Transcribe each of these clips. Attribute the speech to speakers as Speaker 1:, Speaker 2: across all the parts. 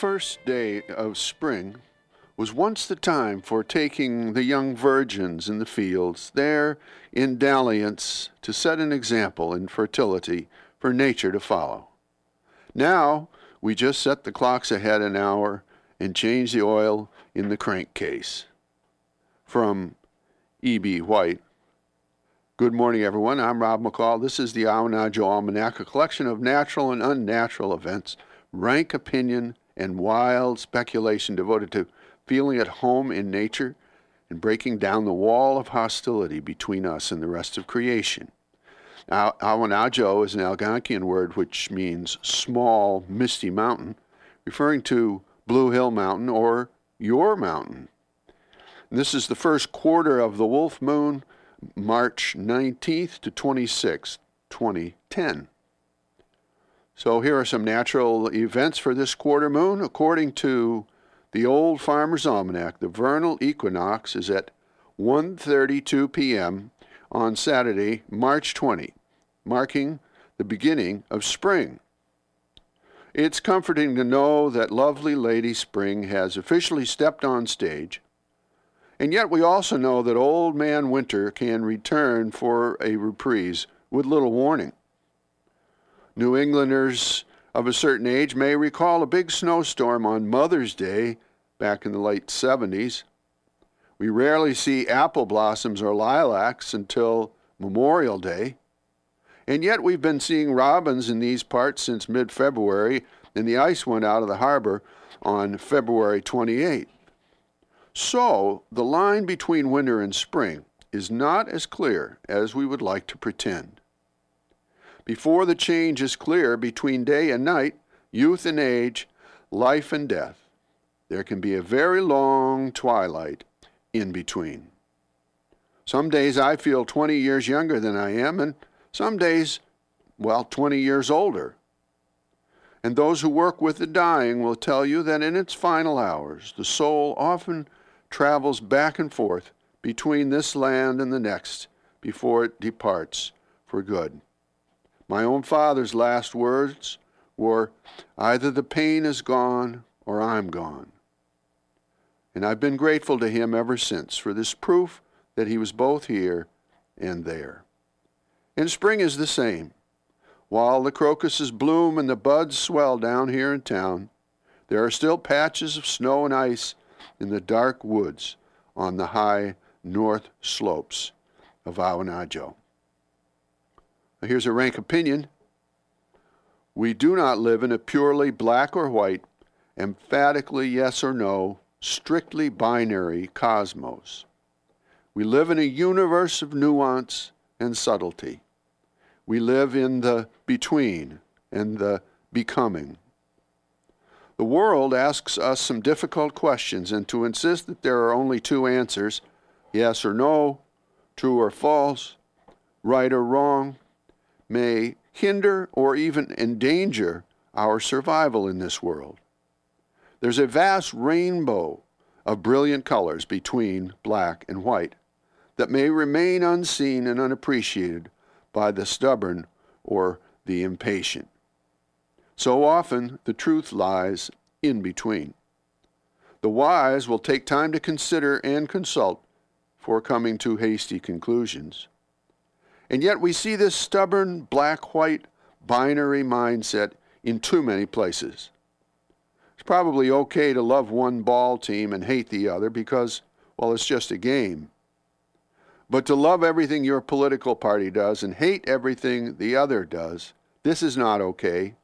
Speaker 1: First day of spring was once the time for taking the young virgins in the fields, there in dalliance to set an example in fertility for nature to follow. Now we just set the clocks ahead an hour and change the oil in the crankcase. From E.B. White. Good morning, everyone. I'm Rob McCall. This is the Awanadjo Almanac, a collection of natural and unnatural events, rank opinion, and wild speculation devoted to feeling at home in nature and breaking down the wall of hostility between us and the rest of creation. Now, Awanadjo is an Algonquian word which means small, misty mountain, referring to Blue Hill Mountain or your mountain. And this is the first quarter of the wolf moon, March 19th to 26th, 2010. So here are some natural events for this quarter moon. According to the Old Farmer's Almanac, the vernal equinox is at 1:32 p.m. on Saturday, March 20, marking the beginning of spring. It's comforting to know that lovely Lady Spring has officially stepped on stage. And yet we also know that Old Man Winter can return for a reprise with little warning. New Englanders of a certain age may recall a big snowstorm on Mother's Day back in the late 70s. We rarely see apple blossoms or lilacs until Memorial Day. And yet we've been seeing robins in these parts since mid February, and the ice went out of the harbor on February 28. So the line between winter and spring is not as clear as we would like to pretend. Before the change is clear between day and night, youth and age, life and death, there can be a very long twilight in between. Some days I feel 20 years younger than I am, and some days, well, 20 years older. And those who work with the dying will tell you that in its final hours, the soul often travels back and forth between this land and the next before it departs for good. My own father's last words were either the pain is gone or I'm gone. And I've been grateful to him ever since for this proof that he was both here and there. And spring is the same. While the crocuses bloom and the buds swell down here in town, there are still patches of snow and ice in the dark woods on the high north slopes of Awanadjo. Here's a rank opinion. We do not live in a purely black or white, emphatically yes or no, strictly binary cosmos. We live in a universe of nuance and subtlety. We live in the between and the becoming. The world asks us some difficult questions, and to insist that there are only two answers yes or no, true or false, right or wrong may hinder or even endanger our survival in this world. There's a vast rainbow of brilliant colors between black and white that may remain unseen and unappreciated by the stubborn or the impatient. So often the truth lies in between. The wise will take time to consider and consult for coming to hasty conclusions. And yet we see this stubborn black white binary mindset in too many places. It's probably okay to love one ball team and hate the other because, well, it's just a game. But to love everything your political party does and hate everything the other does, this is not okay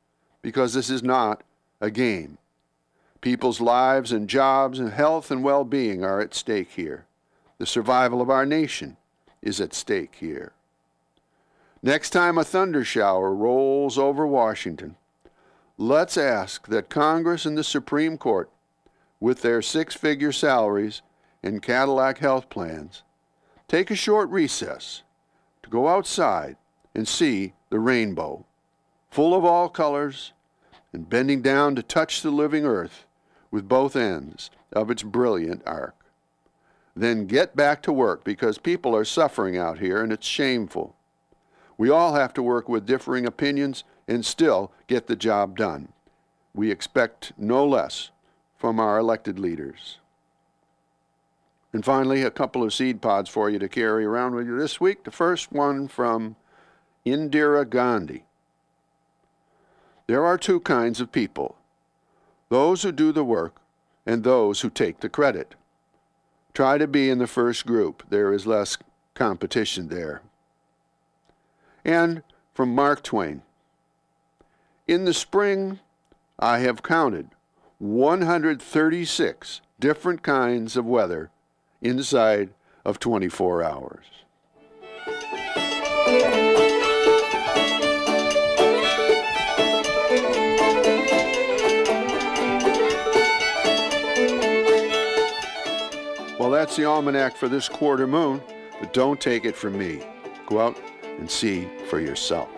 Speaker 1: because this is not a game. People's lives and jobs and health and well being are at stake here. The survival of our nation is at stake here. Next time a thunder shower rolls over Washington, let's ask that Congress and the Supreme Court, with their six figure salaries and Cadillac health plans, take a short recess to go outside and see the rainbow, full of all colors and bending down to touch the living earth with both ends of its brilliant arc. Then get back to work because people are suffering out here and it's shameful. We all have to work with differing opinions and still get the job done. we expect no less from our elected leaders. And finally, a couple of seed pods for you to carry around with you this week. The first one from Indira Gandhi. There are two kinds of people those who do the work and those who take the credit. Try to be in the first group, there is less competition there. And from Mark Twain In the spring, I have counted 136 different kinds of weather inside of 24 hours. Well, that's the almanac for this quarter moon, but don't take it from me. Go out and see for yourself.